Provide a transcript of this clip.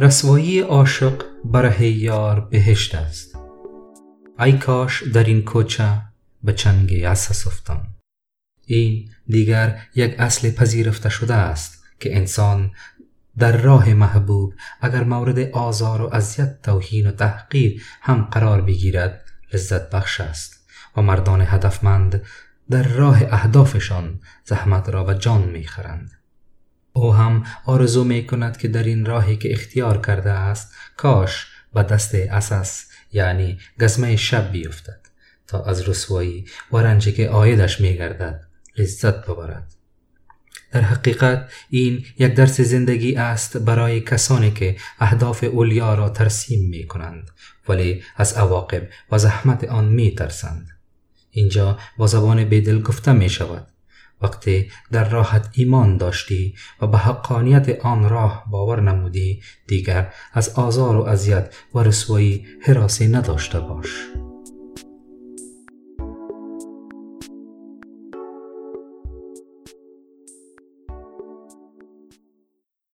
رسوایی عاشق بره یار بهشت است. ای کاش در این کوچه به چنگ عسس افتم. این دیگر یک اصل پذیرفته شده است که انسان در راه محبوب اگر مورد آزار و اذیت توهین و تحقیر هم قرار بگیرد لذت بخش است و مردان هدفمند در راه اهدافشان زحمت را به جان می‌خرند. او هم آرزو می کند که در این راهی که اختیار کرده است کاش به دست اساس یعنی گزمه شب بیفتد تا از رسوایی و رنجی که آیدش می گردد لذت ببرد در حقیقت این یک درس زندگی است برای کسانی که اهداف اولیا را ترسیم می کنند ولی از عواقب و زحمت آن می ترسند. اینجا با زبان بیدل گفته می شود وقتی در راحت ایمان داشتی و به حقانیت آن راه باور نمودی دیگر از آزار و اذیت و رسوایی حراسی نداشته باش.